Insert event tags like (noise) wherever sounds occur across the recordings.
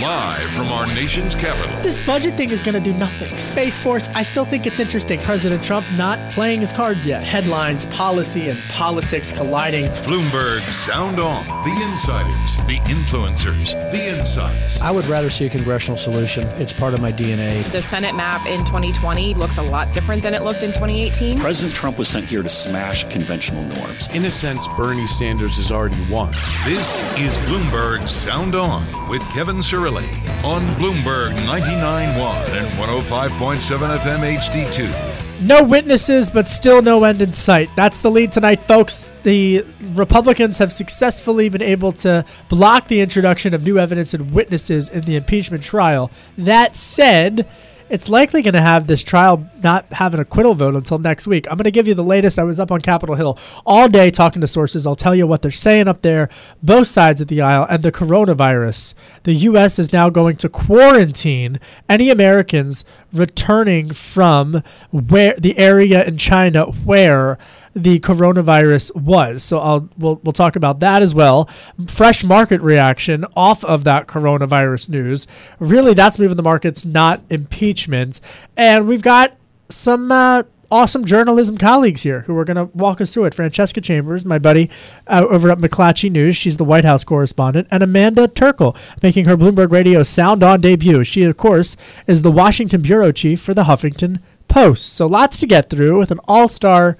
Live from our nation's capital. This budget thing is going to do nothing. Space Force, I still think it's interesting. President Trump not playing his cards yet. Headlines, policy, and politics colliding. Bloomberg Sound On. The insiders, the influencers, the insights. I would rather see a congressional solution. It's part of my DNA. The Senate map in 2020 looks a lot different than it looked in 2018. President Trump was sent here to smash conventional norms. In a sense, Bernie Sanders has already won. This is Bloomberg Sound On with Kevin On Bloomberg 99.1 and 105.7 FM HD2. No witnesses, but still no end in sight. That's the lead tonight, folks. The Republicans have successfully been able to block the introduction of new evidence and witnesses in the impeachment trial. That said, it's likely going to have this trial not have an acquittal vote until next week. I'm going to give you the latest. I was up on Capitol Hill all day talking to sources. I'll tell you what they're saying up there, both sides of the aisle, and the coronavirus. The U.S. is now going to quarantine any Americans returning from where the area in China where the coronavirus was. So I'll we'll, we'll talk about that as well. Fresh market reaction off of that coronavirus news. Really, that's moving the markets, not impeachment. And we've got some. Uh, awesome journalism colleagues here who are going to walk us through it. Francesca Chambers, my buddy uh, over at McClatchy News, she's the White House correspondent, and Amanda Terkel, making her Bloomberg Radio Sound On debut. She, of course, is the Washington bureau chief for the Huffington Post. So lots to get through with an all-star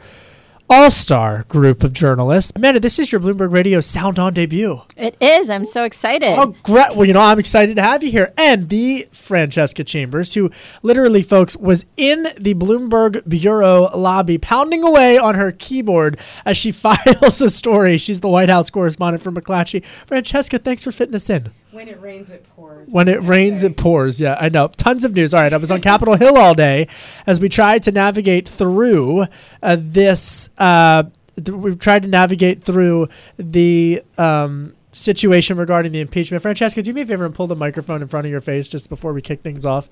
all star group of journalists. Amanda, this is your Bloomberg Radio Sound On debut. It is. I'm so excited. Oh, great. Well, you know, I'm excited to have you here. And the Francesca Chambers, who literally, folks, was in the Bloomberg Bureau lobby pounding away on her keyboard as she (laughs) files a story. She's the White House correspondent for McClatchy. Francesca, thanks for fitting us in. When it rains, it pours. When it rains, it pours. Yeah, I know. Tons of news. All right, I was on Capitol Hill all day as we tried to navigate through uh, this. Uh, th- we've tried to navigate through the um, situation regarding the impeachment. Francesca, do me a favor and pull the microphone in front of your face just before we kick things off.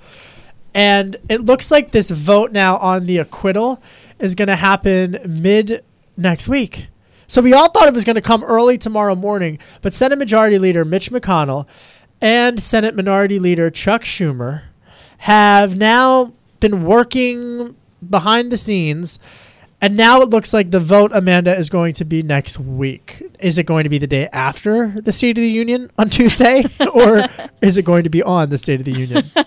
And it looks like this vote now on the acquittal is going to happen mid next week. So we all thought it was going to come early tomorrow morning, but Senate Majority Leader Mitch McConnell and Senate Minority Leader Chuck Schumer have now been working behind the scenes. And now it looks like the vote, Amanda, is going to be next week. Is it going to be the day after the State of the Union on (laughs) Tuesday, or is it going to be on the State of the Union? (laughs)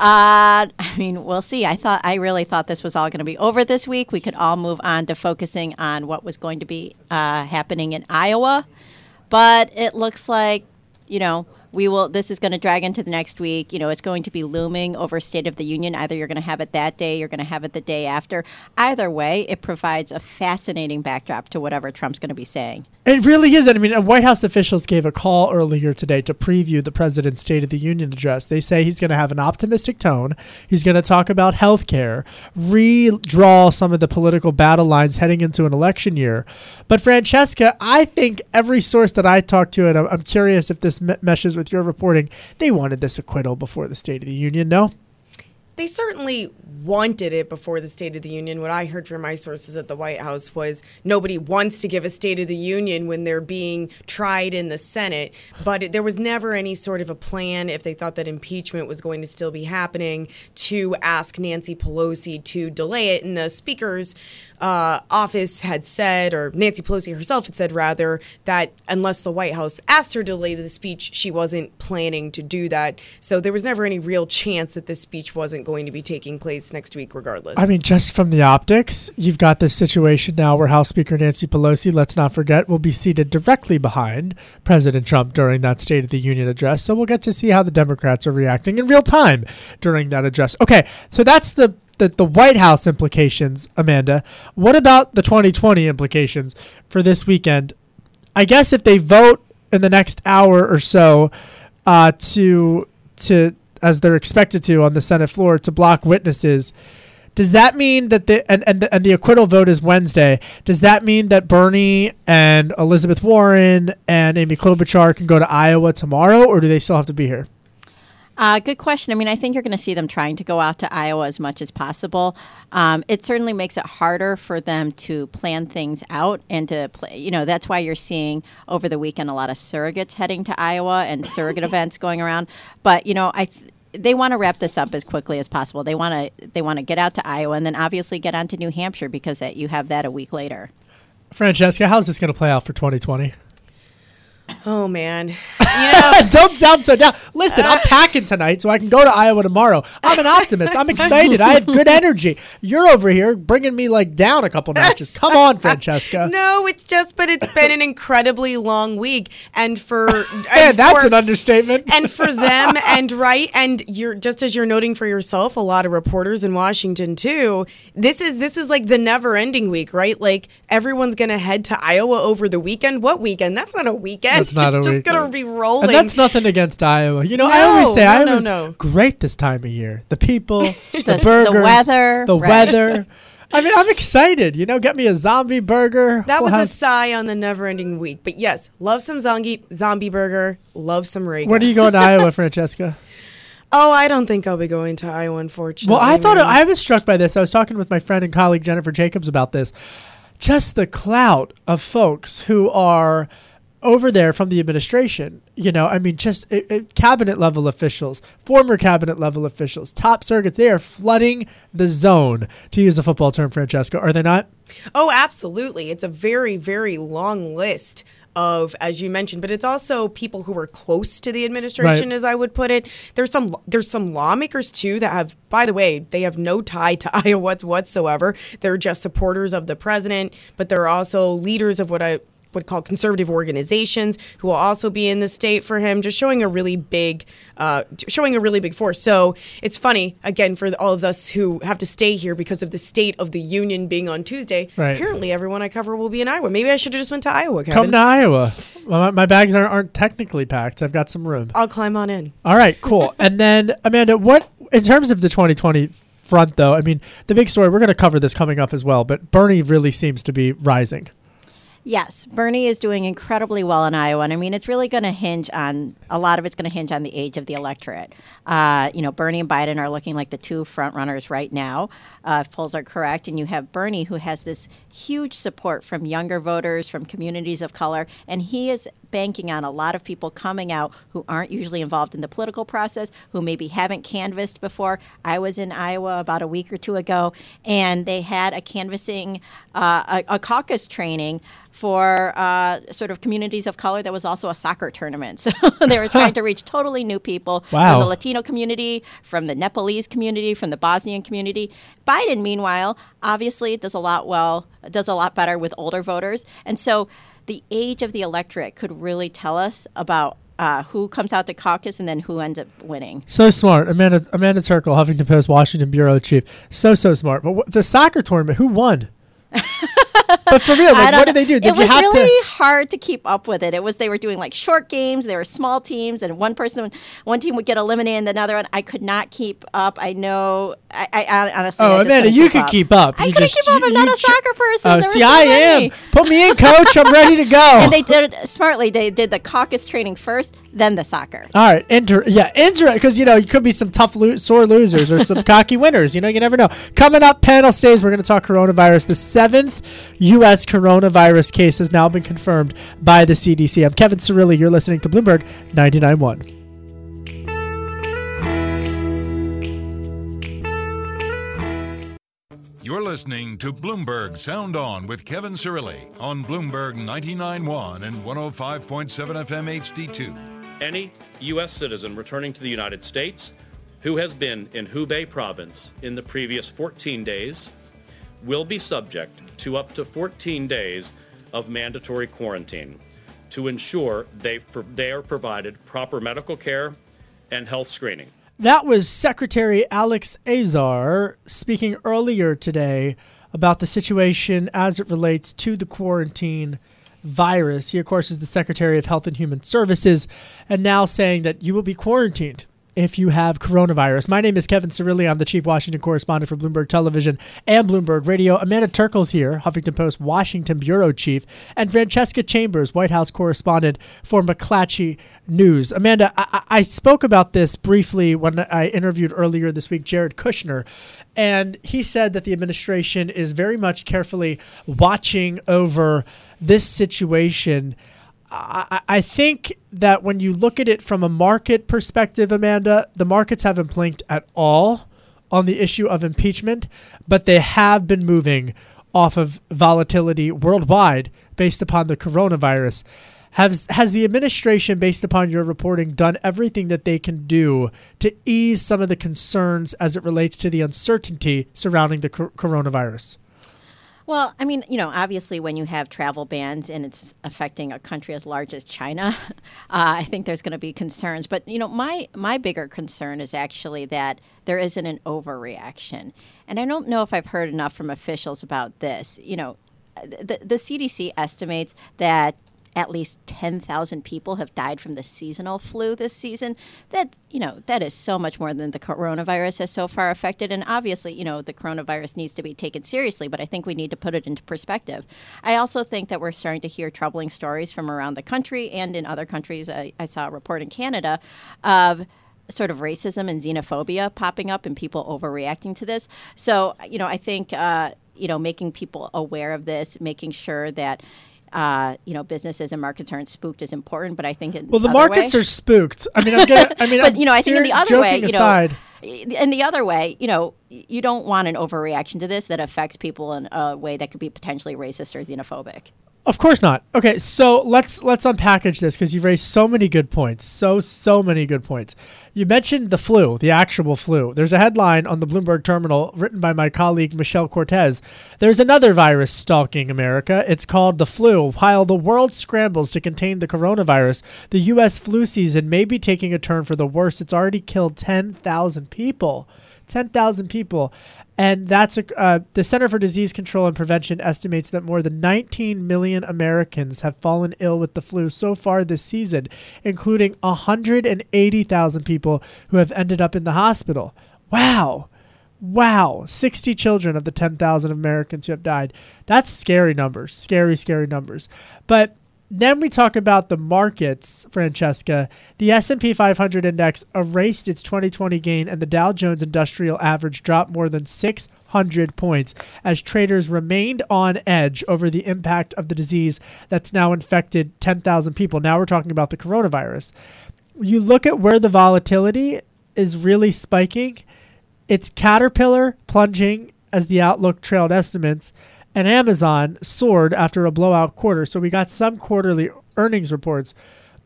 Uh, I mean, we'll see. I thought I really thought this was all going to be over this week. We could all move on to focusing on what was going to be uh, happening in Iowa, but it looks like you know we will this is going to drag into the next week you know it's going to be looming over state of the union either you're going to have it that day you're going to have it the day after either way it provides a fascinating backdrop to whatever trump's going to be saying It really is. I mean, uh, White House officials gave a call earlier today to preview the president's State of the Union address. They say he's going to have an optimistic tone. He's going to talk about health care, redraw some of the political battle lines heading into an election year. But, Francesca, I think every source that I talked to, and I'm, I'm curious if this meshes with your reporting, they wanted this acquittal before the State of the Union, no? they certainly wanted it before the State of the Union. What I heard from my sources at the White House was nobody wants to give a State of the Union when they're being tried in the Senate. But it, there was never any sort of a plan if they thought that impeachment was going to still be happening to ask Nancy Pelosi to delay it. And the Speaker's uh, office had said, or Nancy Pelosi herself had said rather, that unless the White House asked her to delay the speech, she wasn't planning to do that. So there was never any real chance that this speech wasn't going to be taking place next week, regardless. I mean, just from the optics, you've got this situation now where House Speaker Nancy Pelosi, let's not forget, will be seated directly behind President Trump during that State of the Union address. So we'll get to see how the Democrats are reacting in real time during that address. Okay, so that's the the, the White House implications, Amanda. What about the 2020 implications for this weekend? I guess if they vote in the next hour or so, uh, to to as they're expected to on the Senate floor to block witnesses. Does that mean that the and, and the, and the acquittal vote is Wednesday? Does that mean that Bernie and Elizabeth Warren and Amy Klobuchar can go to Iowa tomorrow, or do they still have to be here? Uh, good question. I mean, I think you're going to see them trying to go out to Iowa as much as possible. Um, it certainly makes it harder for them to plan things out and to play. You know, that's why you're seeing over the weekend a lot of surrogates heading to Iowa and surrogate (laughs) events going around. But you know, I. Th- they want to wrap this up as quickly as possible. They want to they want to get out to Iowa and then obviously get on to New Hampshire because that you have that a week later. Francesca, how's this going to play out for 2020? Oh man, (laughs) Don't sound so down. Listen, I'm uh, packing tonight so I can go to Iowa tomorrow. I'm an optimist. I'm excited. I have good (laughs) energy. You're over here bringing me like down a couple notches. Come on, (laughs) Francesca. no, it's just, but it's been an incredibly long week, and for Yeah, and that's for- an understatement. and for them and right and you're just as you're noting for yourself a lot of reporters in washington too this is this is like the never ending week right like everyone's gonna head to iowa over the weekend what weekend that's not a weekend That's (laughs) not it's a just gonna be rolling And that's nothing against Iowa. You know, I always say no, Iowa's no, no. great this time of year. The people, (laughs) the, the burgers, weather, the right. weather. (laughs) I mean, I'm excited. You know, get me a zombie burger. that We'll was a sigh on the never ending week but yes love some zombie zombie burger love some Raygun. when are you going to Iowa, Francesca? oh i don't think i'll be going to iowa unfortunately Well, I thought man. I was struck by this. I was talking with my friend and colleague Jennifer Jacobs about this. Just the clout of folks who are over there from the administration. You know, I mean, just uh, uh, cabinet level officials, former cabinet level officials, top surrogates. They are flooding the zone, to use a football term, Francesca. Are they not? Oh, absolutely. It's a very, very long list of, as you mentioned, but it's also people who are close to the administration, Right. as I would put it. There's some there's some lawmakers too that have, by the way, they have no tie to (laughs) Iowa whatsoever. They're just supporters of the president, but they're also leaders of what I would call conservative organizations who will also be in the state for him, just showing a really big, uh, showing a really big force. So it's funny again for all of us who have to stay here because of the state of the union being on Tuesday. Right. Apparently, everyone I cover will be in Iowa. Maybe I should have just went to Iowa. Kevin. Come to Iowa. My, my bags aren't, aren't technically packed. I've got some room. I'll climb on in. All right, cool. (laughs) and then Amanda, what in terms of the 2020 front though? I mean, the big story we're going to cover this coming up as well, but Bernie really seems to be rising. Yes, Bernie is doing incredibly well in Iowa, and I mean it's really going to hinge on a lot of it's going to hinge on the age of the electorate. Uh, you know, Bernie and Biden are looking like the two front runners right now, uh, if polls are correct, and you have Bernie who has this huge support from younger voters, from communities of color, and he is banking on a lot of people coming out who aren't usually involved in the political process, who maybe haven't canvassed before. I was in Iowa about a week or two ago, and they had a canvassing, uh, a, a caucus training for uh, sort of communities of color. There was also a soccer tournament, (laughs) so they were trying to reach totally new people Wow. from the Latino community, from the Nepalese community, from the Bosnian community. Biden, meanwhile, obviously does a lot well, does a lot better with older voters, and so the age of the electorate could really tell us about. Uh, who comes out to caucus and then who ends up winning? So smart, Amanda. Amanda Terkel, Huffington Post, Washington bureau chief. So so smart. But what, the soccer tournament, who won? (laughs) but for real, like, what did they do? Did it you was have really to? hard to keep up with it. It was they were doing like short games. They were small teams, and one person, one team would get eliminated, and another one. I could not keep up. I know. I, I, honestly. Oh, I Amanda, you could keep up. I couldn't keep up. I'm not a soccer person. Oh, see, I am. Put me in, coach. I'm ready to go. (laughs) And they did it smartly. They did the caucus training first, then the soccer. All right, inter- yeah, interesting. Because you know, you could be some tough, lo- sore losers or some (laughs) cocky winners. You know, you never know. Coming up, panel stays. We're going to talk coronavirus. The seventh U.S. coronavirus case has now been confirmed by the CDC. I'm Kevin Cirilli. You're listening to Bloomberg 99.1. You're listening to Bloomberg Sound On with Kevin Cirilli on Bloomberg 99.1 and 105.7 FM HD2. Any U.S. citizen returning to the United States who has been in Hubei province in the previous 14 days will be subject to up to 14 days of mandatory quarantine to ensure they are provided proper medical care and health screening. That was Secretary Alex Azar speaking earlier today about the situation as it relates to the quarantine virus. He, of course, is the Secretary of Health and Human Services, and now saying that you will be quarantined if you have coronavirus. My name is Kevin Cirilli. I'm the chief Washington correspondent for Bloomberg Television and Bloomberg Radio. Amanda Terkel's here, Huffington Post Washington bureau chief, and Francesca Chambers, White House correspondent for McClatchy News. Amanda, I, I spoke about this briefly when I interviewed earlier this week Jared Kushner, and he said that the administration is very much carefully watching over this situation I, I think that when you look at it from a market perspective, Amanda, the markets haven't blinked at all on the issue of impeachment, but they have been moving off of volatility worldwide based upon the coronavirus. Has has the administration, based upon your reporting, done everything that they can do to ease some of the concerns as it relates to the uncertainty surrounding the coronavirus? Well, I mean, you know, obviously, when you have travel bans and it's affecting a country as large as China, (laughs) uh, I think there's going to be concerns. But you know, my my bigger concern is actually that there isn't an overreaction, and I don't know if I've heard enough from officials about this. You know, the the CDC estimates that at least 10,000 people have died from the seasonal flu this season. That, you know, that is so much more than the coronavirus has so far affected. And obviously, you know, the coronavirus needs to be taken seriously, but I think we need to put it into perspective. I also think that we're starting to hear troubling stories from around the country and in other countries. I, I saw a report in Canada of sort of racism and xenophobia popping up and people overreacting to this. So, you know, I think, uh, you know, making people aware of this, making sure that, uh, you know, businesses and markets aren't spooked is important. But I think well, the, the markets way, are spooked. I mean, I'm gonna, I mean, (laughs) but you know, I think in the other way, you aside. know. In the other way, you know, you don't want an overreaction to this that affects people in a way that could be potentially racist or xenophobic. Of course not. Okay, so let's let's unpackage this because you've raised so many good points. So so many good points. You mentioned the flu, the actual flu. There's a headline on the Bloomberg terminal written by my colleague Michelle Cortez. There's another virus stalking America. It's called the flu. While the world scrambles to contain the coronavirus, the US flu season may be taking a turn for the worse. It's already killed 10,000 people. 10,000 people. And that's a, uh, the Center for Disease Control and Prevention estimates that more than 19 million Americans have fallen ill with the flu so far this season, including 180,000 people who have ended up in the hospital. Wow. Wow. 60 children of the 10,000 Americans who have died. That's scary numbers. Scary, scary numbers. But then we talk about the markets, Francesca. The S&P 500 index erased its 2020 gain and the Dow Jones Industrial Average dropped more than 600 points as traders remained on edge over the impact of the disease that's now infected 10,000 people. Now we're talking about the coronavirus. You look at where the volatility is really spiking. It's Caterpillar plunging as the outlook trailed estimates and Amazon soared after a blowout quarter. So we got some quarterly earnings reports.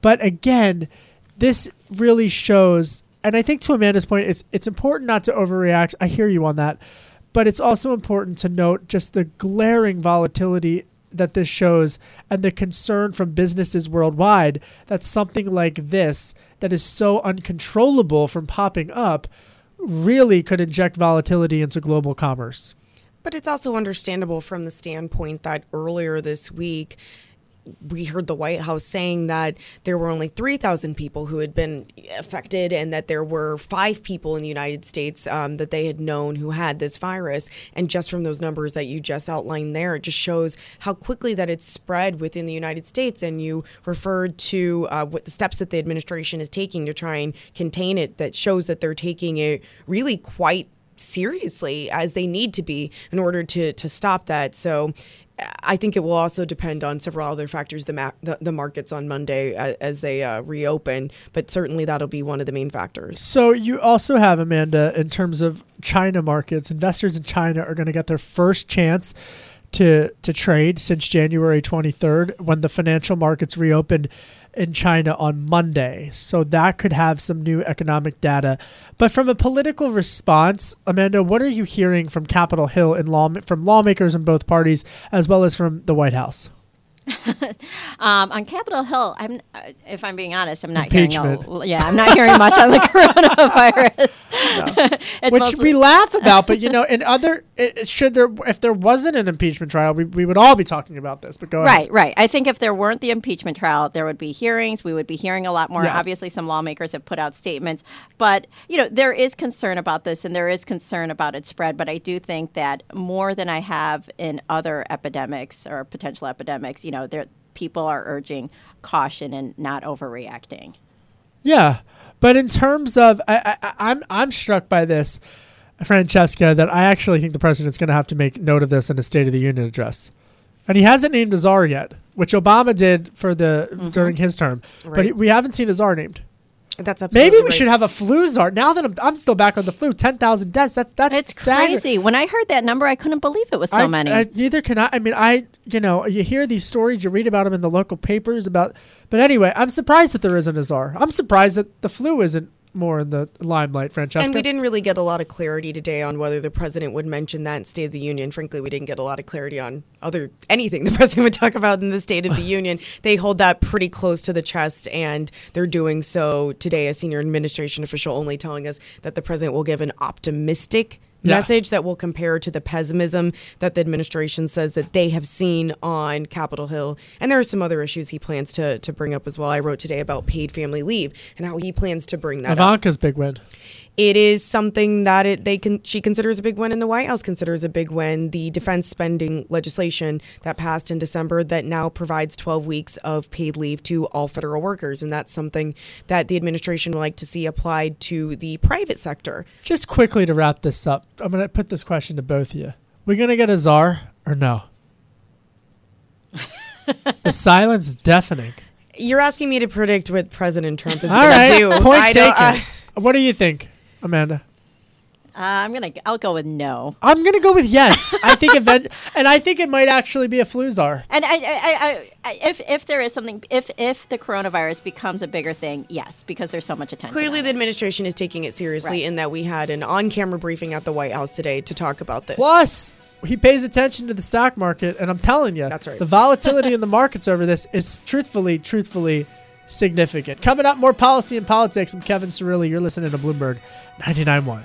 But again, this really shows and I think to Amanda's point, it's it's important not to overreact. I hear you on that. But it's also important to note just the glaring volatility that this shows and the concern from businesses worldwide that something like this that is so uncontrollable from popping up really could inject volatility into global commerce. But it's also understandable from the standpoint that earlier this week, we heard the White House saying that there were only 3,000 people who had been affected and that there were five people in the United States um, that they had known who had this virus. And just from those numbers that you just outlined there, it just shows how quickly that it's spread within the United States. And you referred to uh, what the steps that the administration is taking to try and contain it, that shows that they're taking it really quite seriously as they need to be in order to to stop that. So I think it will also depend on several other factors, the, ma- the, the, markets on Monday as, as they uh, reopen, but certainly that'll be one of the main factors. So you also have, Amanda, in terms of China markets, investors in China are going to get their first chance to, to trade since January 23rd when the financial markets reopened in China on Monday. So that could have some new economic data. But from a political response, Amanda, what are you hearing from Capitol Hill and law from lawmakers in both parties as well as from the White House? (laughs) Um, on Capitol Hill, I'm, uh, if I'm being honest, I'm not hearing. A, yeah, I'm not hearing much on the (laughs) coronavirus. (laughs) It's Which we laugh about, but you know, in other, it, should there, if there wasn't an impeachment trial, we, we would all be talking about this. But go ahead. Right, right. I think if there weren't the impeachment trial, there would be hearings. We would be hearing a lot more. Yeah. Obviously, some lawmakers have put out statements, but you know there is concern about this, and there is concern about its spread. But I do think that more than I have in other epidemics or potential epidemics, you know, there people are urging caution and not overreacting. Yeah, but in terms of, I, I, I'm I'm struck by this, Francesca, that I actually think the president's going to have to make note of this in a State of the Union address, and he hasn't named a czar yet, which Obama did for the mm-hmm. during his term, but he, we haven't seen a czar named. That's a Maybe we right. should have a flu czar. Now that I'm, I'm still back on the flu, ten thousand deaths. That's that's It's staggering. crazy. When I heard that number, I couldn't believe it was so I- many. I- neither can I. I mean, I you know you hear these stories, you read about them in the local papers about. But anyway, I'm surprised that there isn't a czar. I'm surprised that the flu isn't more in the limelight, Francesca. And we didn't really get a lot of clarity today on whether the president would mention that in State of the Union. Frankly, we didn't get a lot of clarity on other anything (laughs) the president would talk about in the State of the (laughs) Union. They hold that pretty close to the chest, and they're doing so today. A senior administration official only telling us that the president will give an optimistic. Yeah. Message that will compare to the pessimism that the administration says that they have seen on Capitol Hill. And there are some other issues he plans to, to bring up as well. I wrote today about paid family leave and how he plans to bring that up Ivanka's big win. It is something that it they can she considers a big win and the White House considers a big win. The defense spending legislation that passed in December that now provides 12 weeks of paid leave to all federal workers and that's something that the administration would like to see applied to the private sector. Just quickly to wrap this up, I'm going to put this question to both of you. We're going to get a czar or no? (laughs) the silence is deafening. You're asking me to predict what President Trump is going right, to do. point I taken. uh, what do you think, Amanda? uh, I'm gonna. I'll go with no. I'm going to go with yes. I think event, (laughs) and I think it might actually be a flu czar. And I, I, I, I, if if there is something, if if the coronavirus becomes a bigger thing, yes, because there's so much attention. Clearly, the it. administration is taking it seriously Right. in that we had an on-camera briefing at the White House today to talk about this. Plus, he pays attention to the stock market, and I'm telling you, That's right. The volatility in the markets over this is truthfully, truthfully significant. Coming up, more policy and politics. I'm Kevin Cirilli. You're listening to Bloomberg 99.1.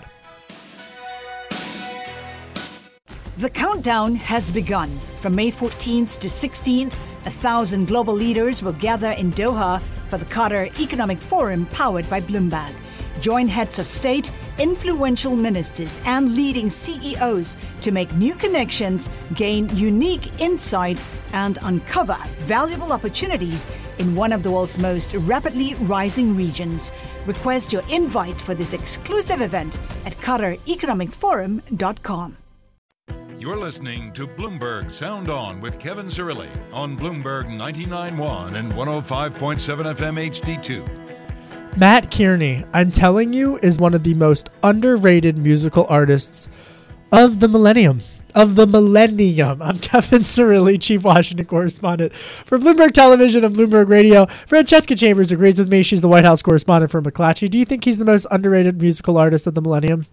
The countdown has begun. From May 14th to 16th, a thousand global leaders will gather in Doha for the Qatar Economic Forum powered by Bloomberg. Join heads of state, influential ministers, and leading CEOs to make new connections, gain unique insights, and uncover valuable opportunities in one of the world's most rapidly rising regions. Request your invite for this exclusive event at QatarEconomicForum.com. You're listening to Bloomberg Sound On with Kevin Cirilli on Bloomberg 99.1 and 105.7 FM HD2. Mat Kearney, I'm telling you, is one of the most underrated musical artists of the millennium. Of the millennium. I'm (laughs) Kevin Cirilli, Chief Washington Correspondent for Bloomberg Television and Bloomberg Radio. Francesca Chambers agrees with me. She's the White House correspondent for McClatchy. Do you think he's the most underrated musical artist of the millennium?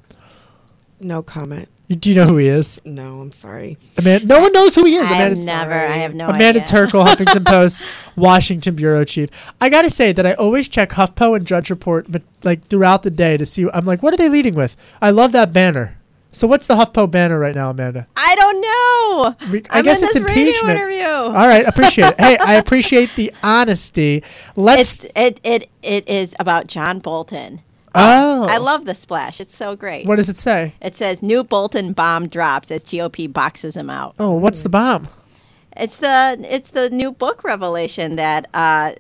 No comment. Do you know who he is? No, I'm sorry. Amanda, no one knows who he is. I have Amanda, never. I have no Amanda idea. Terkel, (laughs) Huffington Post, Washington bureau chief. I gotta say that I always check HuffPo and Drudge Report, but like throughout the day to see. I'm like, what are they leading with? I love that banner. So what's the HuffPo banner right now, Amanda? I don't know. Re- I I'm guess in it's this radio impeachment. interview. All right, appreciate it. Hey, I appreciate the honesty. (laughs) Let's. It's it it it is about John Bolton. Oh, I love the splash. It's so great. What does it say? It says new Bolton bomb drops as GOP boxes him out. Oh, what's the bomb? It's the it's the new book revelation that uh,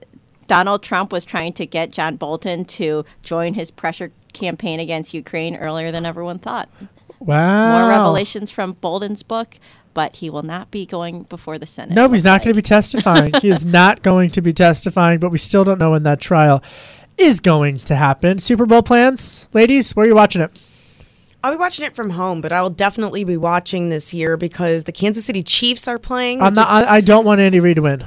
Donald Trump was trying to get John Bolton to join his pressure campaign against Ukraine earlier than everyone thought. Wow. More revelations from Bolton's book, but he will not be going before the Senate. No, he's not like. going to be testifying. he is (laughs) not going to be testifying, but we still don't know when that trial is going to happen. Super Bowl plans, ladies, where are you watching it? I'll be watching it from home, but I'll definitely be watching this year because the Kansas City Chiefs are playing. I'm not. is- I, I don't want Andy Reid to win.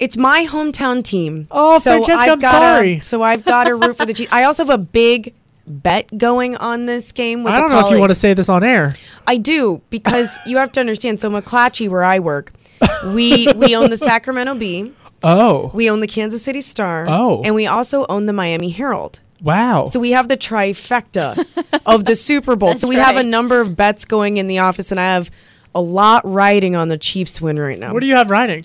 it's my hometown team. Oh, Francesca, I've I'm gotta- sorry. So I've got to root for the Chiefs. I also have a big bet going on this game. With I don't know if you want to say this on air. I do because you have to understand. So McClatchy, where I work, we we own the (laughs) Sacramento Bee. Oh, We own the Kansas City Star. Oh. And we also own the Miami Herald. wow. So we have the trifecta (laughs) of the Super Bowl. so we That's have a number of bets going in the office, and I have a lot riding on the Chiefs win right now. what do you have riding?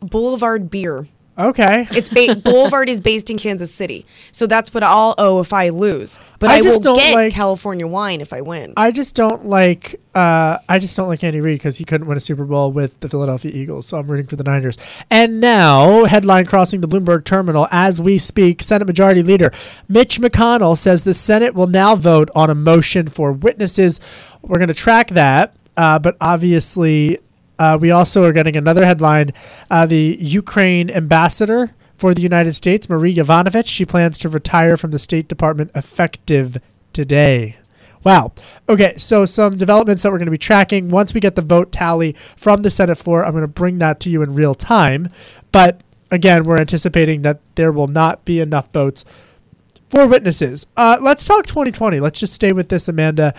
Boulevard Beer. Okay. It's ba- (laughs) Boulevard is based in Kansas City, so that's what I'll owe if I lose. But I I, just will don't get like- California wine if I win. I just don't like. Uh, I just don't like Andy Reid because he couldn't win a Super Bowl with the Philadelphia Eagles. So I'm rooting for the Niners. And now, headline crossing the Bloomberg terminal as we speak. Senate Majority Leader Mitch McConnell says the Senate will now vote on a motion for witnesses. We're going to track that, uh, but obviously, uh, we also are getting another headline. Uh, the Ukraine ambassador for the United States, Marie Yovanovitch, she plans to retire from the State Department effective today. Wow. Okay, so some developments that we're going to be tracking. Once we get the vote tally from the Senate floor, I'm going to bring that to you in real time. But again, we're anticipating that there will not be enough votes for witnesses. Uh, let's talk 2020. Let's just stay with this, Amanda,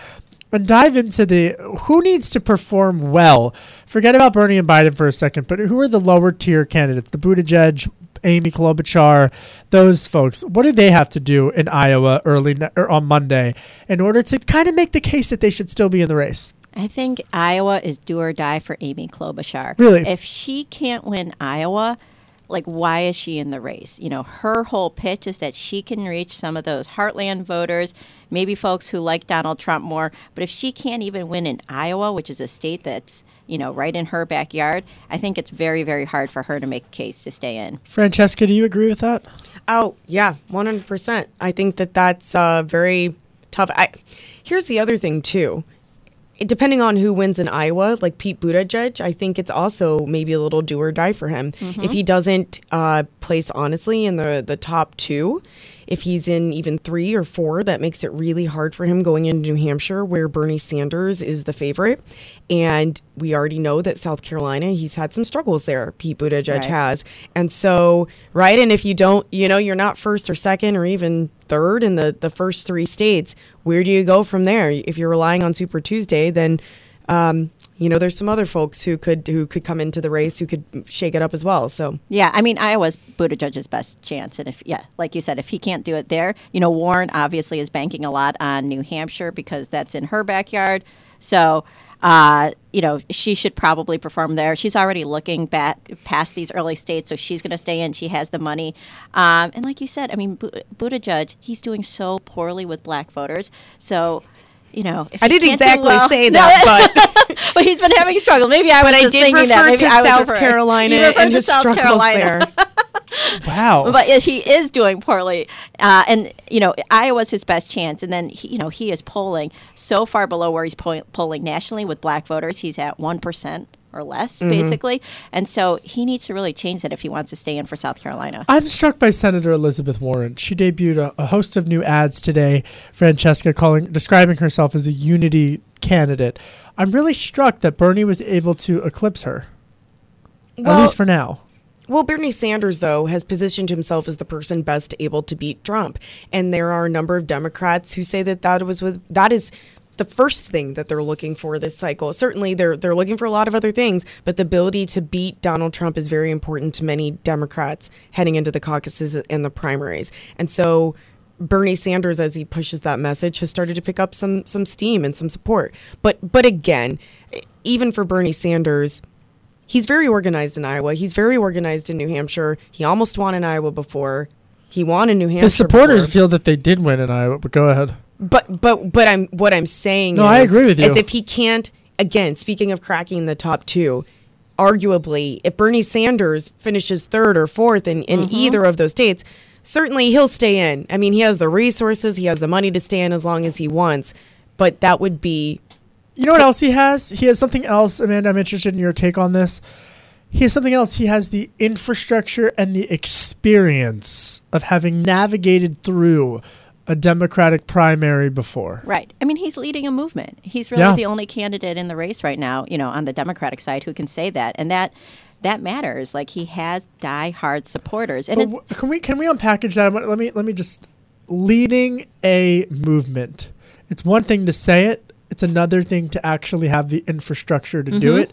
and dive into the who needs to perform well. Forget about Bernie and Biden for a second, but who are the lower tier candidates? The Buttigieg, Amy Klobuchar, those folks. What do they have to do in Iowa early or er, on Monday in order to kind of make the case that they should still be in the race? I think Iowa is do or die for Amy Klobuchar. Really? If she can't win Iowa, like why is she in the race? You know, her whole pitch is that she can reach some of those heartland voters, maybe folks who like Donald Trump more. But if she can't even win in Iowa, which is a state that's you know right in her backyard, I think it's very very hard for her to make a case to stay in. Francesca, do you agree with that? Oh yeah, one hundred percent. I think that that's uh, very tough. I here's the other thing too. Depending on who wins in Iowa, like Pete Buttigieg, I think it's also maybe a little do or die for him. If he doesn't uh, place honestly in the the top two, if he's in even three or four, that makes it really hard for him going into New Hampshire, where Bernie Sanders is the favorite. And we already know that South Carolina, he's had some struggles there. Pete Buttigieg Right. has. And so, right, and if you don't, you know, you're not first or second or even third in the, the first three states, where do you go from there? If you're relying on Super Tuesday, then, um, you know, there's some other folks who could who could come into the race who could shake it up as well. So Yeah, I mean Iowa's Buttigieg's best chance, and if yeah, like you said, if he can't do it there, you know Warren obviously is banking a lot on New Hampshire because that's in her backyard. So, uh, you know, she should probably perform there. She's already looking back past these early states, so she's going to stay in. She has the money, um, and like you said, I mean, Bu- Buttigieg, he's doing so poorly with black voters, so. You know, if I didn't exactly well- say (laughs) No, that, but (laughs) but he's been having a struggle. Maybe I was but I just did thinking that. refer Maybe to I was South referring- Carolina You referred and to his South struggles Carolina. there. (laughs) Wow. But he is doing poorly, uh, and you know Iowa's his best chance. And then he, you know he is polling so far below where he's po- polling nationally with black voters. He's at one percent or less, Mm-hmm. basically. And so he needs to really change that if he wants to stay in for South Carolina. I'm struck by Senator Elizabeth Warren. She debuted a, a host of new ads today. Francesca calling describing herself as a unity candidate. I'm really struck that Bernie was able to eclipse her, at least for now. Well, Bernie Sanders, though, has positioned himself as the person best able to beat Trump, and there are a number of Democrats who say that that was with that is the first thing that they're looking for this cycle. Certainly, they're they're looking for a lot of other things, but the ability to beat Donald Trump is very important to many Democrats heading into the caucuses and the primaries, and so. Bernie Sanders, as he pushes that message, has started to pick up some some steam and some support. But but again, even for Bernie Sanders, he's very organized in Iowa. He's very organized in New Hampshire. He almost won in Iowa before. He won in New Hampshire. His supporters before. feel that they did win in Iowa, but go ahead. But but but I'm what I'm saying. No, is, I agree with you. As if he can't again. Speaking of cracking the top two, arguably, if Bernie Sanders finishes third or fourth in, in Mm-hmm. either of those states, certainly he'll stay in. I mean, he has the resources, he has the money to stay in as long as he wants. But that would be You know what else he has? He has something else, Amanda. I'm interested in your take on this. He has something else. He has the infrastructure and the experience of having navigated through a Democratic primary before. Right. I mean, he's leading a movement. He's really Yeah. the only candidate in the race right now, you know, on the Democratic side who can say that, and that that matters. Like he has die-hard supporters, and But can we can we unpackage that? Let me let me just leading a movement. It's one thing to say it. It's another thing to actually have the infrastructure to do Mm-hmm. it.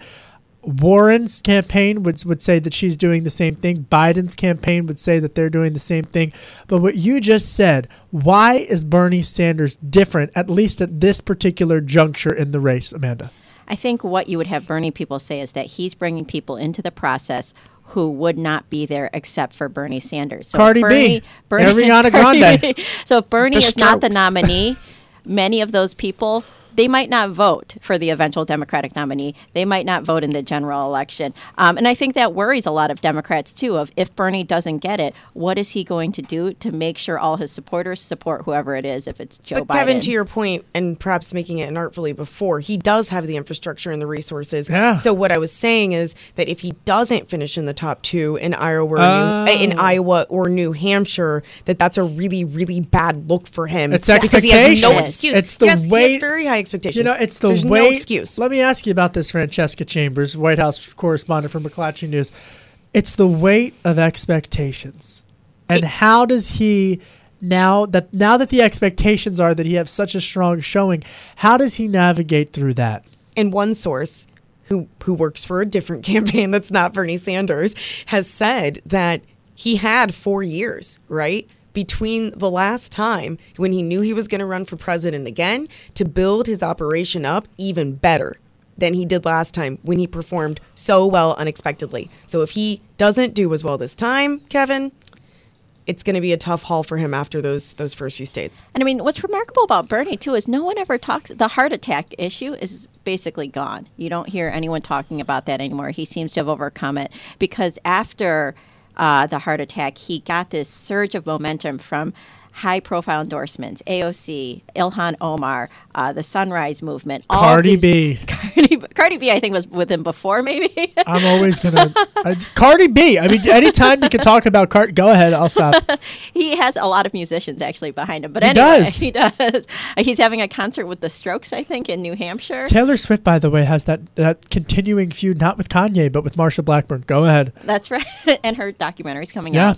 Warren's campaign would would say that she's doing the same thing. Biden's campaign would say that they're doing the same thing. But what you just said, why is Bernie Sanders different, at least at this particular juncture in the race, Amanda? I think what you would have Bernie people say is that he's bringing people into the process who would not be there except for Bernie Sanders. So Cardi B, Bernie, Ariana (laughs) Grande. (laughs) So if Bernie The is not the nominee, (laughs) many of those people they might not vote for the eventual Democratic nominee. They might not vote in the general election. Um, and I think that worries a lot of Democrats too. Of if Bernie doesn't get it, what is he going to do to make sure all his supporters support whoever it is? If it's Joe But Biden, Kevin, to your point, and perhaps making it artfully before, he does have the infrastructure and the resources. Yeah. So what I was saying is that if he doesn't finish in the top two in Iowa, or Oh. New, in Iowa or New Hampshire, that that's a really, really bad look for him. It's because he has no excuse. It's the Yes, he has very high expectations. You know, it's the There's way. no excuse. Let me ask you about this, Francesca Chambers, White House correspondent for McClatchy News. It's the weight of expectations, and how does he now that now that the expectations are that he has such a strong showing, how does he navigate through that? and one source who who works for a different (laughs) campaign that's not Bernie Sanders has said that he had 4 years, right? Between the last time when he knew he was going to run for president again to build his operation up even better than he did last time when he performed so well unexpectedly. So if he doesn't do as well this time, Kevin, it's going to be a tough haul for him after those those first few states. And I mean, what's remarkable about Bernie too is no one ever talks. The heart attack issue is basically gone. You don't hear anyone talking about that anymore. He seems to have overcome it because after uh, the heart attack, he got this surge of momentum from high-profile endorsements: AOC, Ilhan Omar, uh, the Sunrise Movement, all Cardi these- B. (laughs) Cardi, Cardi B, I think was with him before, maybe. (laughs) I'm always gonna (laughs) Cardi B. I mean, anytime you can talk about Cart, go ahead. I'll stop. he has a lot of musicians actually behind him. But He anyway, does. he does. He's having a concert with the Strokes, I think, in New Hampshire. Taylor Swift, by the way, has that that continuing feud not with Kanye but with Marsha Blackburn. Go ahead. That's right. and her documentary's coming Yeah. out.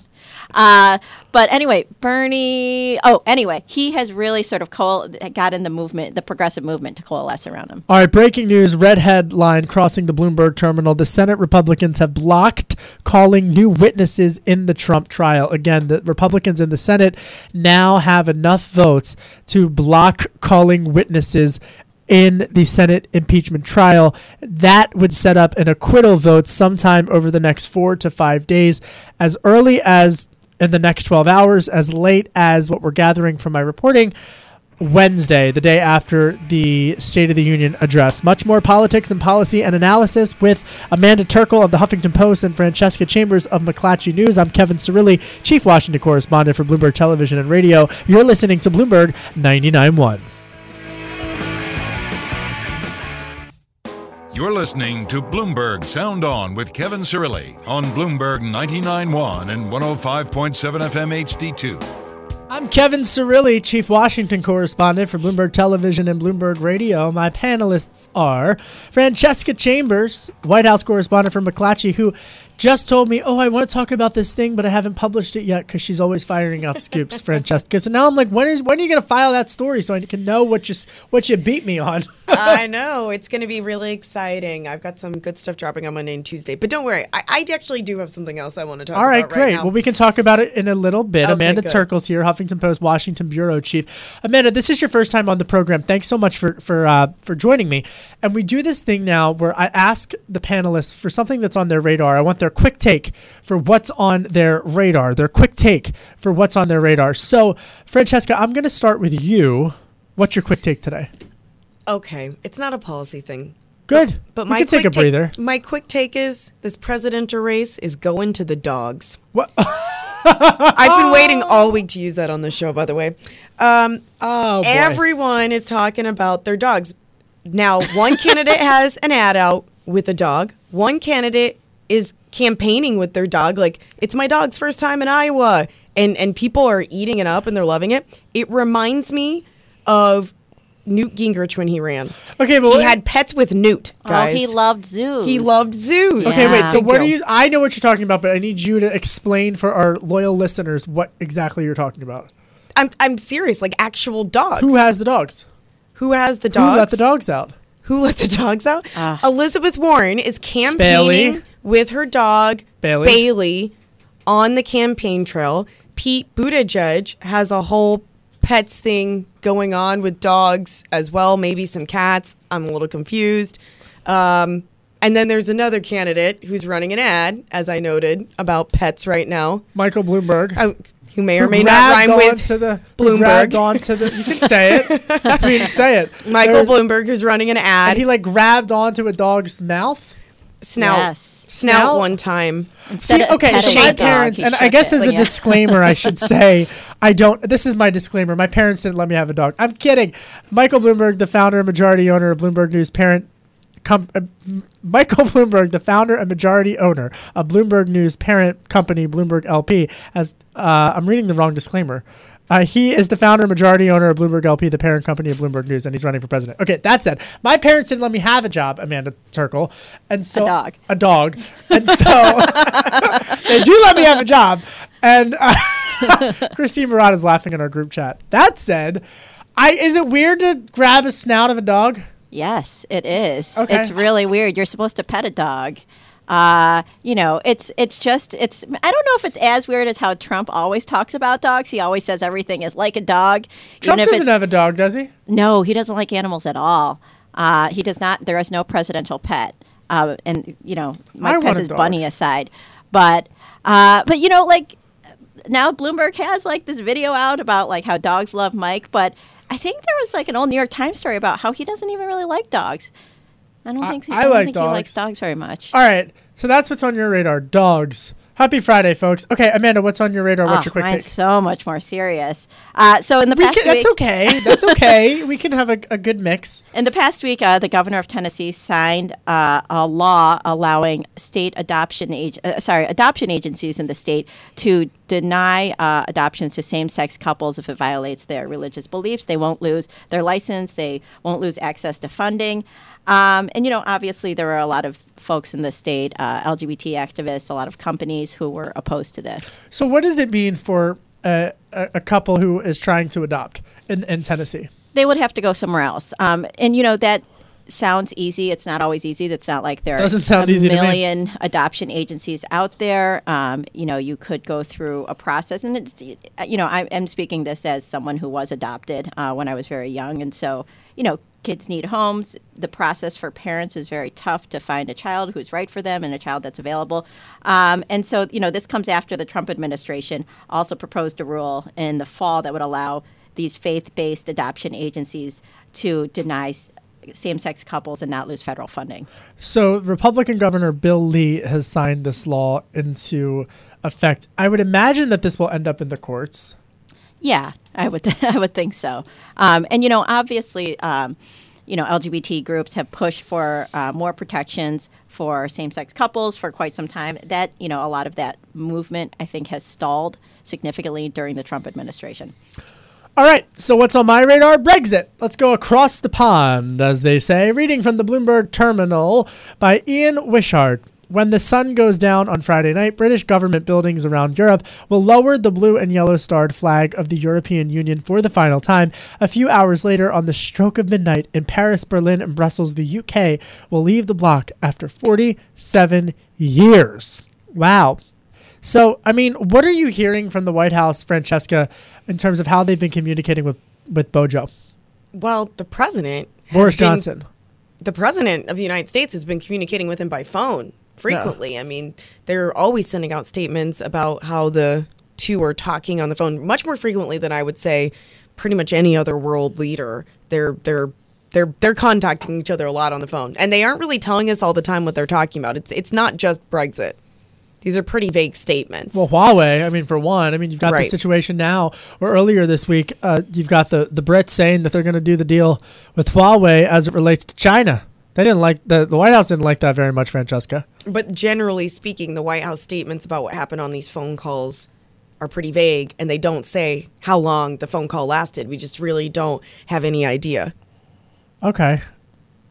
Uh, but anyway, Bernie. Oh, anyway, he has really sort of coal, in the movement, the progressive movement, to coalesce around him. All right, breaking news red headline crossing the Bloomberg terminal. The Senate Republicans have blocked calling new witnesses in the Trump trial. Again, the Republicans in the Senate now have enough votes to block calling witnesses in the Senate impeachment trial. That would set up an acquittal vote sometime over the next four to five days, as early as in the next 12 hours, as late as what we're gathering from my reporting. Wednesday, the day after the State of the Union address. Much more politics and policy and analysis with Amanda Terkel of the Huffington Post and Francesca Chambers of McClatchy News. I'm Kevin Cirilli, Chief Washington Correspondent for Bloomberg Television and Radio. You're listening to Bloomberg 99.1. You're listening to Bloomberg Sound On with Kevin Cirilli on Bloomberg 99.1 and 105.7 FM HD2. I'm Kevin Cirilli, Chief Washington Correspondent for Bloomberg Television and Bloomberg Radio. My panelists are Francesca Chambers, White House Correspondent for McClatchy, who just told me, "Oh, I want to talk about this thing, but I haven't published it yet because she's always firing out scoops." (laughs) Francesca, so now I'm like, when is when are you going to file that story so I can know what you what you beat me on? (laughs) I know it's going to be really exciting. I've got some good stuff dropping on Monday and Tuesday, but don't worry, I, I actually do have something else I want to talk All right, about great. right well, we can talk about it in a little bit. Okay, Amanda good. Terkel's here, Huffington Post, Washington bureau chief. Amanda, this is your first time on the program. Thanks so much for for uh, for joining me. And we do this thing now where I ask the panelists for something that's on their radar. I want their quick take for what's on their radar. Their quick take for what's on their radar. So, Francesca, I'm going to start with you. What's your quick take today? okay, it's not a policy thing. Good, But we my can take a quick take- breather. my quick take is this presidential race is going to the dogs. What? (laughs) I've been waiting all week to use that on the show, by the way. Um, Oh, boy. everyone is talking about their dogs. Now, one candidate (laughs) has an ad out with a dog. One candidate is campaigning with their dog, like it's my dog's first time in Iowa, and and people are eating it up and they're loving it. It reminds me of Newt Gingrich when he ran. Okay, but he had pets with Newt. Guys. Oh, he loved zoos. He loved zoos. Okay, wait. So Big what are deal. you? I know what you're talking about, but I need you to explain for our loyal listeners what exactly you're talking about. I'm I'm serious, like actual dogs. Who has the dogs? who has the Who dogs? let the dogs out? Who let the dogs out? Ah. Elizabeth Warren is campaigning Bailey. With her dog Bailey. Bailey on the campaign trail. Pete Buttigieg has a whole pets thing going on with dogs as well, maybe some cats. I'm a little confused. Um, and then there's another candidate who's running an ad, as I noted, about pets right now, Michael Bloomberg. uh, who may or who may not rhyme with onto the, Bloomberg. onto the. You can say it. I mean, say it. (laughs) Michael There's- Bloomberg, who's running an ad, And he like grabbed onto a dog's mouth. Snout, Yes. snout Snout? one time. See, okay, so my a dog, parents, and I guess it. as a yeah. disclaimer, I should (laughs) say, I don't. This is my disclaimer. My parents didn't let me have a dog. I'm kidding. Michael Bloomberg, the founder and majority owner of Bloomberg News, parent. Com- uh, (laughs) Michael Bloomberg, the founder and majority owner of Bloomberg News parent company Bloomberg LP, as uh, I'm reading the wrong disclaimer. Uh, he is the founder and majority owner of Bloomberg LP, the parent company of Bloomberg News, and he's running for president. Okay, that said, my parents didn't let me have a job, Amanda Terkel, and so A dog. a dog, and so (laughs) they do let me have a job. And uh, (laughs) Christine Murat is laughing in our group chat. That said, I is it weird to grab a snout of a dog? Yes, it is. Okay. It's really weird. You're supposed to pet a dog. Uh, you know, it's it's just it's. I don't know if it's as weird as how Trump always talks about dogs. He always says everything is like a dog. Trump if doesn't have a dog, does he? No, he doesn't like animals at all. Uh, he does not. There is no presidential pet. Uh, and you know, Mike want is bunny aside, but uh, but you know, like now Bloomberg has like this video out about like how dogs love Mike, but I think there was like an old New York Times story about how he doesn't even really like dogs. I don't I- think he, I I don't like think he likes dogs. very much. All right, so that's what's on your radar. Dogs. Happy Friday, folks. Okay, Amanda, what's on your radar? What's Oh, your quick mine's take? so much more serious. Uh, so in the We past can, week, that's okay. (laughs) That's okay. we can have a, a good mix. In the past week, uh, the governor of Tennessee signed uh, a law allowing state adoption ag- uh, sorry adoption agencies in the state to deny uh, adoptions to same-sex couples if it violates their religious beliefs. They won't lose their license. They won't lose access to funding. Um, and you know, obviously, there are a lot of folks in the state, uh, LGBT activists, a lot of companies who were opposed to this. So, what does it mean for a, a, a couple who is trying to adopt in, in Tennessee? they would have to go somewhere else. Um, and you know that sounds easy. It's not always easy. That's not like there Doesn't are sound a easy million adoption agencies out there. Um, you know, you could go through a process, and it's you know I am speaking this as someone who was adopted uh, when I was very young, and so you know. Kids need homes. The process for parents is very tough to find a child who's right for them and a child that's available. Um, and so, you know, this comes after the Trump administration also proposed a rule in the fall that would allow these faith-based adoption agencies to deny same-sex couples and not lose federal funding. So, Republican Governor Bill Lee has signed this law into effect. I would imagine that this will end up in the courts. Yeah, I would (laughs) I would think so. Um, and you know, obviously, um, you know, LGBT groups have pushed for uh, more protections for same-sex couples for quite some time. That you know, a lot of that movement I think has stalled significantly during the Trump administration. All right, so what's on my radar? Brexit. Let's go across the pond, as they say. Reading from the Bloomberg Terminal by Ian Wishart. When the sun goes down on Friday night, British government buildings around Europe will lower the blue and yellow starred flag of the European Union for the final time. A few hours later, on the stroke of midnight in Paris, Berlin, and Brussels, the UK will leave the bloc after 47 years. Wow. So, I mean, what are you hearing from the White House, Francesca, in terms of how they've been communicating with, with Bojo? Well, the president, Boris been- Johnson. the president of the United States, has been communicating with him by phone frequently. I mean, they're always sending out statements about how the two are talking on the phone much more frequently than I would say pretty much any other world leader. They're they're they're they're contacting each other a lot on the phone, and they aren't really telling us all the time what they're talking about. It's it's not just Brexit. These are pretty vague statements. Well, Huawei, I mean, for one, I mean, you've got the situation now, or earlier this week, uh, you've got the, the Brits saying that they're going to do the deal with Huawei as it relates to China. They didn't like, the, the White House didn't like that very much, Francesca. But generally speaking, the White House statements about what happened on these phone calls are pretty vague, and they don't say how long the phone call lasted. We just really don't have any idea. Okay.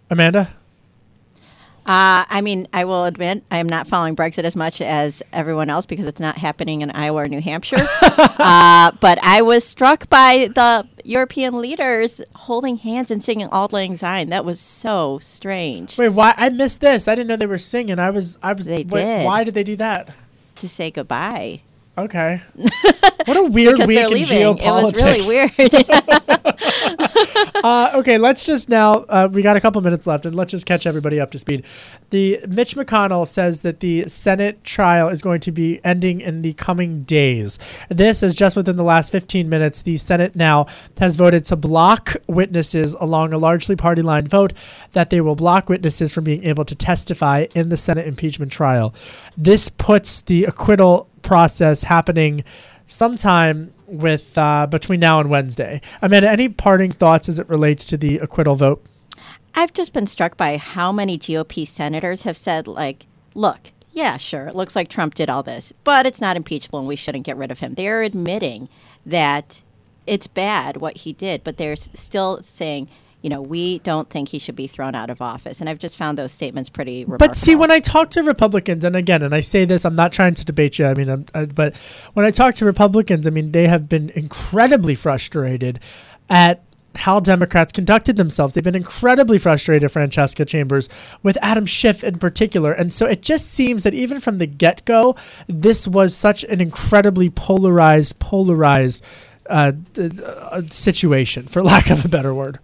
Amanda? Uh, I mean, I will admit I am not following Brexit as much as everyone else because it's not happening in Iowa or New Hampshire. (laughs) uh, but I was struck by the European leaders holding hands and singing "Auld Lang Syne." That was so strange. Wait, why? I missed this. I didn't know they were singing. I was. I was. They wait, did. Why did they do that? To say goodbye. Okay. (laughs) What a weird week in geopolitics. It was really weird. (laughs) (laughs) uh, okay, let's just now. Uh, we got a couple minutes left, and let's just catch everybody up to speed. The Mitch McConnell says that the Senate trial is going to be ending in the coming days. This is just within the last 15 minutes. The Senate now has voted to block witnesses along a largely party line vote that they will block witnesses from being able to testify in the Senate impeachment trial. This puts the acquittal process happening sometime with uh, between now and Wednesday. Amanda, any parting thoughts as it relates to the acquittal vote? I've just been struck by how many GOP senators have said, like, look, yeah, sure, it looks like Trump did all this, but it's not impeachable and we shouldn't get rid of him. They're admitting that it's bad what he did, but they're still saying, you know, we don't think he should be thrown out of office. And I've just found those statements pretty remarkable. But see, when I talk to Republicans, and again, and I say this, I'm not trying to debate you. I mean, I'm, I, but when I talk to Republicans, I mean, they have been incredibly frustrated at how Democrats conducted themselves. They've been incredibly frustrated, Francesca Chambers, with Adam Schiff in particular. And so it just seems that even from the get go, this was such an incredibly polarized, polarized uh, uh, situation, for (laughs) lack of a better word.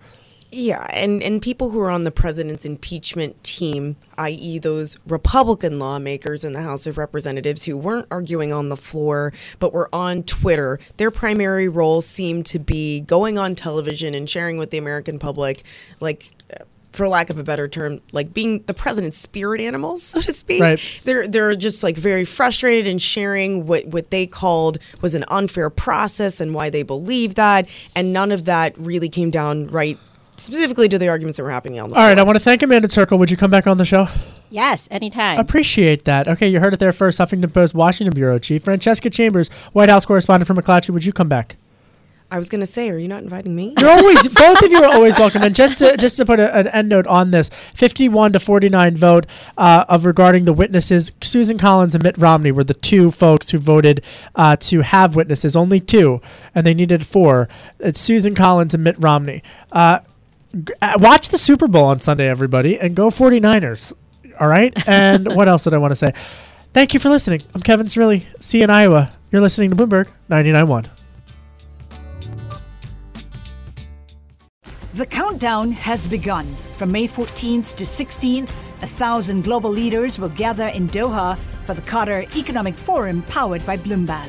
Yeah, and, and people who are on the president's impeachment team, i.e., those Republican lawmakers in the House of Representatives who weren't arguing on the floor but were on Twitter, their primary role seemed to be going on television and sharing with the American public, like, for lack of a better term, like being the president's spirit animals, so to speak. Right. They're they're just like very frustrated and sharing what what they called was an unfair process and why they believe that, and none of that really came down right specifically to the arguments that were happening on the All floor. right, I want to thank Amanda Terkel. Would you come back on the show? yes, anytime. Appreciate that. Okay, you heard it there first. Huffington Post, Washington Bureau Chief Francesca Chambers, White House correspondent from McClatchy. Would you come back? I was going to say, are you not inviting me? You're always (laughs) both of you are always welcome. And just to just to put a, an end note on this, 51 to 49 vote uh, of regarding the witnesses. Susan Collins and Mitt Romney were the two folks who voted uh, to have witnesses. Only two, and they needed four. It's Susan Collins and Mitt Romney. Uh, Uh, watch the Super Bowl on Sunday, everybody, and go 49ers. All right. And what else did I want to say? Thank you for listening. I'm Kevin Cirilli. See you in Iowa. You're listening to Bloomberg 99.1. The countdown has begun. From May 14th to 16th, a thousand global leaders will gather in Doha for the Qatar Economic Forum powered by Bloomberg.